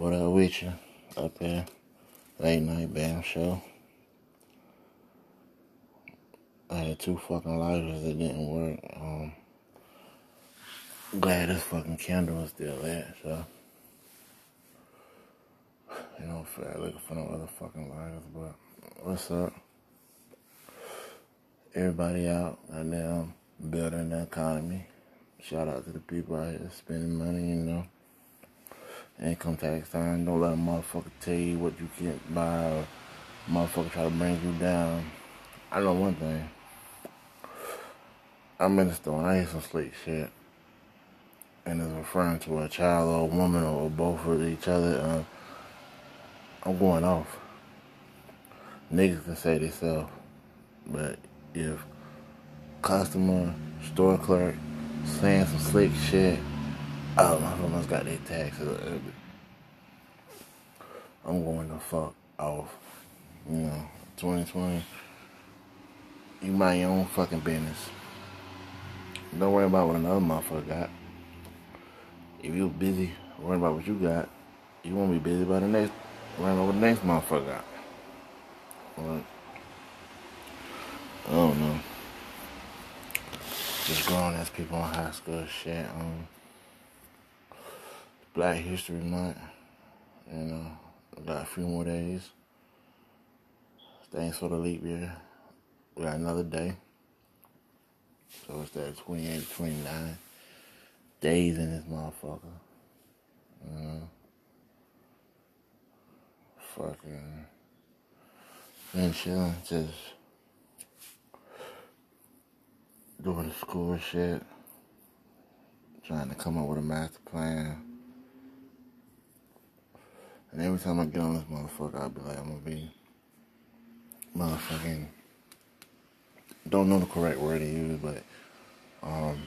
What up with you? Up here. Late night band show. I had two fucking lighters that didn't work. Um, glad this fucking candle is still lit, so. You know, fair looking for no other fucking lighters, but what's up? Everybody out, goddamn, building the economy. Shout out to the people out here spending money, you know. Income tax time. Don't let a motherfucker tell you what you can't buy or motherfucker try to bring you down. I know one thing. I'm in the store I hear some slick shit. And it's referring to a child or a woman or both of each other. Uh, I'm going off. Niggas can say they self. But if customer, store clerk, saying some slick shit. Oh, my motherfuckers got their taxes. I'm going the fuck off. You know, 2020. You mind your own fucking business. Don't worry about what another motherfucker got. If you're busy worrying about what you got, you won't be busy about the next, worrying about what the next motherfucker got. But, I don't know just grown ass people in high school shit. Um, Black History Month. You know, got a few more days. Thanks for the leap year. We got another day. So it's that 28, 29 days in this motherfucker. Uh, fucking. Been chilling, just doing the school shit, trying to come up with a master plan. And every time I get on this motherfucker, I'll be like, I'm gonna be motherfucking. Don't know the correct word to use, but um,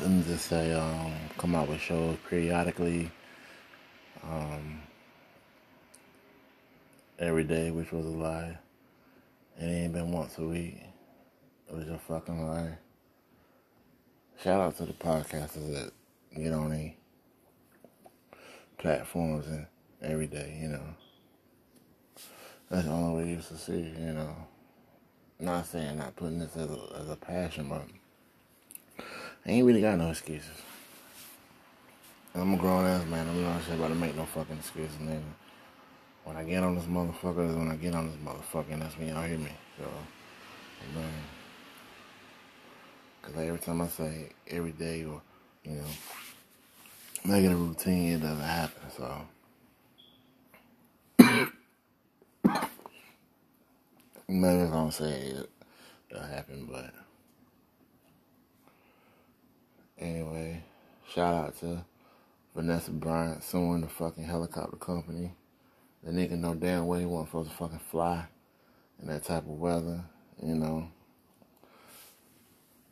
let me just say, um, come out with shows periodically, um, every day, which was a lie. It ain't been once a week. It was a fucking lie. Shout out to the podcasters that get on the platforms and every day, you know. That's the only way you succeed, you know. Not saying not putting this as a, as a passion, but I ain't really got no excuses. I'm a grown ass man. I'm not about to make no fucking excuses, nigga. When I get on this motherfucker, is when I get on this motherfucker, and that's when y'all hear me. So, man. Because every time I say every day or, you know, make it a routine, it doesn't happen. So, maybe if I don't say it, it'll happen. But anyway, shout out to Vanessa Bryant suing the fucking helicopter company. The nigga know damn well he wasn't supposed to fucking fly in that type of weather, you know.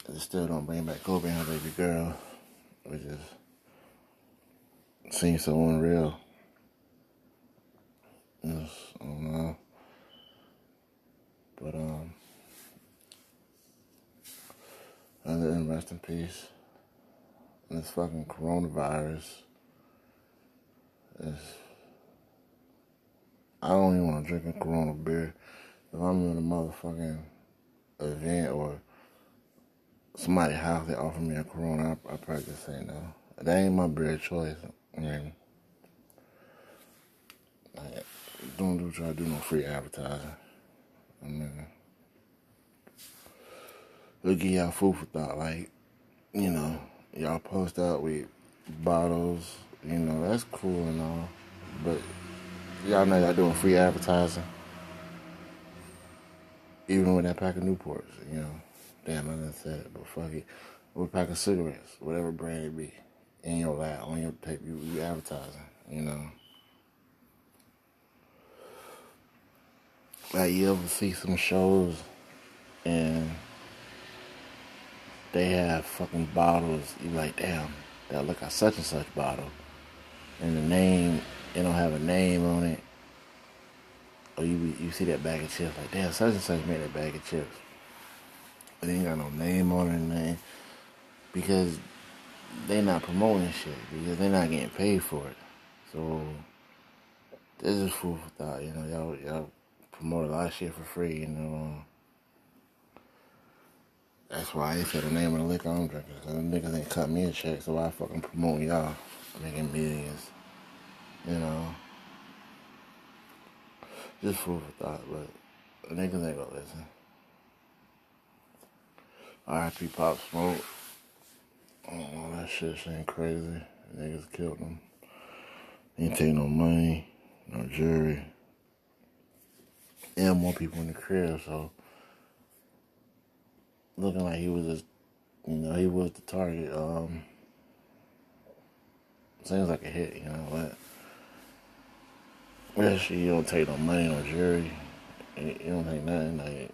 It still don't bring back Kobe and her baby girl, which is seems so unreal. Just, I don't know. But um other than rest in peace. This fucking coronavirus is I don't even want to drink a Corona beer. If I'm in a motherfucking event or somebody house they offer me a Corona, I, I probably just say no. That ain't my beer choice. Mean, I don't do try to do no free advertising. I mean, we'll give y'all food for thought. Like, you know, y'all post out with bottles. You know, that's cool and all, but y'all know y'all doing free advertising. Even with that pack of Newports, you know. Damn, I didn't say it, but fuck it. Or a pack of cigarettes, whatever brand it be, in your lap, on your tape, you, you advertising, you know. Like you ever see some shows and they have fucking bottles, you like, damn, that look like such and such bottle. And the name, they don't have a name on it. Or you you see that bag of chips, like, damn, such and such made that bag of chips. But they ain't got no name on it, man. Because they not promoting shit. Because they're not getting paid for it. So this is food for thought. You know, y'all y'all promote a lot of shit for free. You know. That's why I said the name of the liquor I'm drinking. Cause the niggas ain't cut me a check, so I fucking promote y'all making millions. You know. Just food for thought, but the niggas ain't gonna listen. R.I.P. Pop Smoke. Oh, that shit seemed crazy. Niggas killed him. Ain't take no money, no jury. And more people in the crib, so looking like he was just you know, he was the target. Um seems like a hit, you know, but shit, you don't take no money, no jury. You don't take nothing like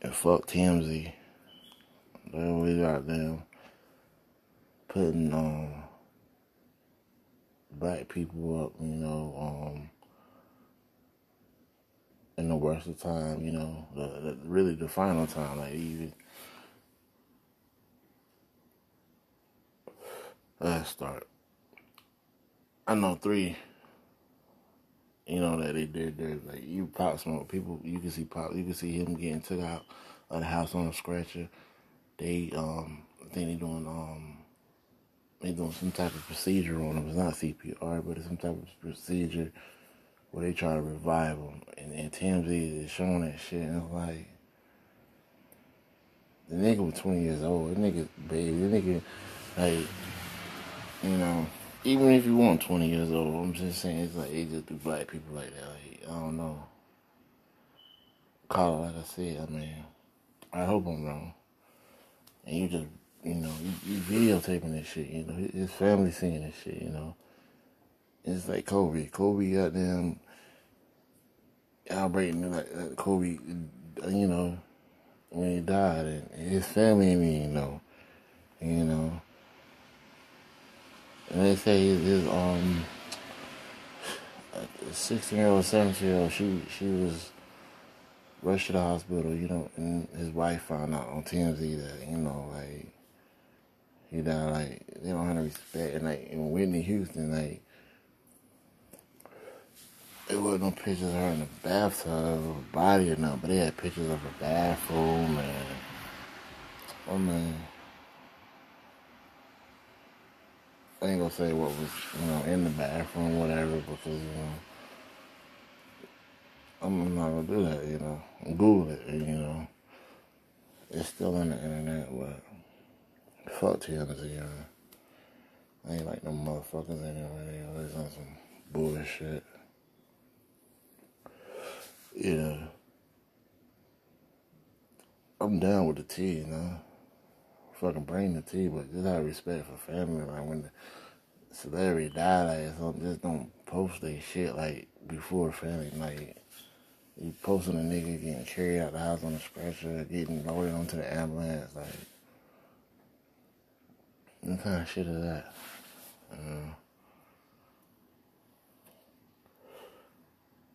and fuck TMZ. They always got them putting um black people up, you know, um in the worst of time, you know, the, the, really the final time, like even. Let's start. I know three. You know that they did there. Like you pop smoke people, you can see pop. You can see him getting took out of the house on a stretcher. They um, I think they're doing um, they doing some type of procedure on him. It's not CPR, but it's some type of procedure where they try to revive him. And, and TMZ is showing that shit, and it's like the nigga was 20 years old. The nigga baby. The nigga like you know even if you want 20 years old, I'm just saying it's like they just do black people like that. Like, I don't know. Call it like I said, I mean, I hope I'm wrong. You just, you know, you, you videotaping this shit, you know, his family seeing this shit, you know. It's like Kobe. Kobe got them outbreaking like Kobe, you know, when he died, and his family didn't know, you know. And they say his, his um, sixteen year old, seventeen year old, she she was rushed to the hospital, you know, and his wife found out on TMZ that you know like he died like they don't have respect, and like in Whitney Houston, like there wasn't no pictures of her in the bathtub or body or nothing, but they had pictures of her bathroom and oh man. I ain't gonna say what was, you know, in the bathroom, whatever, because, you know, I'm not gonna do that, you know. Google it, you know. It's still on the internet, but fuck TMZ, you know. I ain't like no motherfuckers anyway, they always on some bullshit. You know. I'm down with the tea, you know fucking bring the tea, but just have respect for family. Like when the celebrity die, like something, just don't post their shit like before family. Like you posting a nigga getting carried out the house on a stretcher, getting loaded onto the ambulance, like what kind of shit is that? Uh,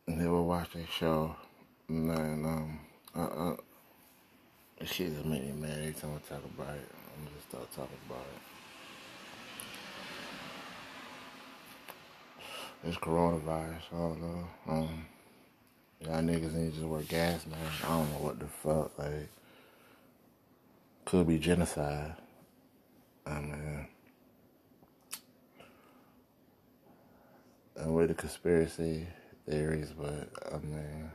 never watched that show. And then, um, uh, uh, this shit just make me mad every time I talk about it. I'm just start talking about it. It's coronavirus. I don't know. Um, y'all niggas need to just wear gas masks. I don't know what the fuck. Like, could be genocide. I mean, and with the conspiracy theories, but I mean,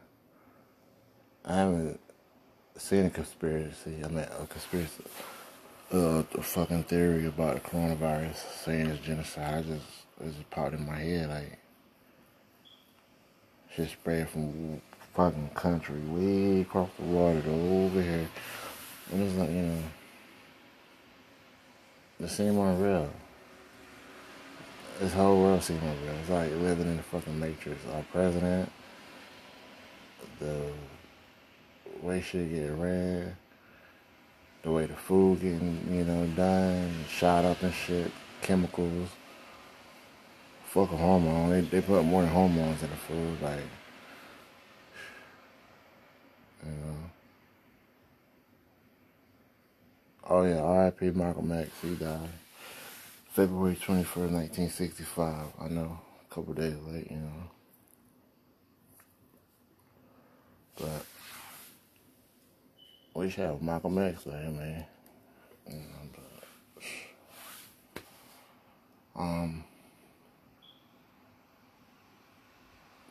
I haven't seen a conspiracy. I mean, a conspiracy, uh, the fucking theory about the coronavirus saying it's genocide. I just it just popped in my head like shit spread from fucking country way across the water to over here, and it's like you know, the same unreal. This whole world seems unreal. It's like living in the fucking matrix. Our president, the way shit get ran, the way the food getting, you know, done, shot up and shit, chemicals. Fuck a hormone. They they put more hormones in the food, like you know. Oh yeah, R.I.P. Malcolm X, he died. February 21st, 1965. I know, a couple days late, you know. But we should have Malcolm X there, man. You know, but, um,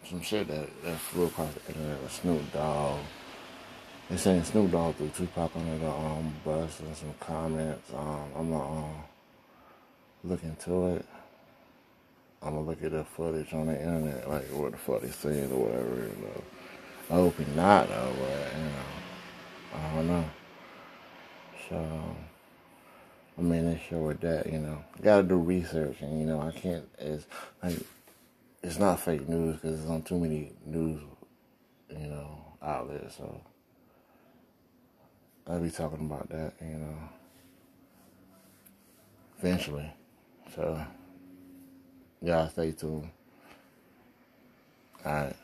some shit that, that flew across the internet with Snoop Dogg. They saying Snoop Dogg threw Tupac under the um, bus and some comments. Um, I'm gonna um, look into it. I'm gonna look at the footage on the internet, like what the fuck they saying or whatever. You know. I hope he not though, but you know, I don't know. So, I mean, they show with that, you know, gotta do research, and you know, I can't. It's like it's not fake news because it's on too many news, you know, outlets. So I'll be talking about that, you know, eventually. So y'all stay tuned. All right.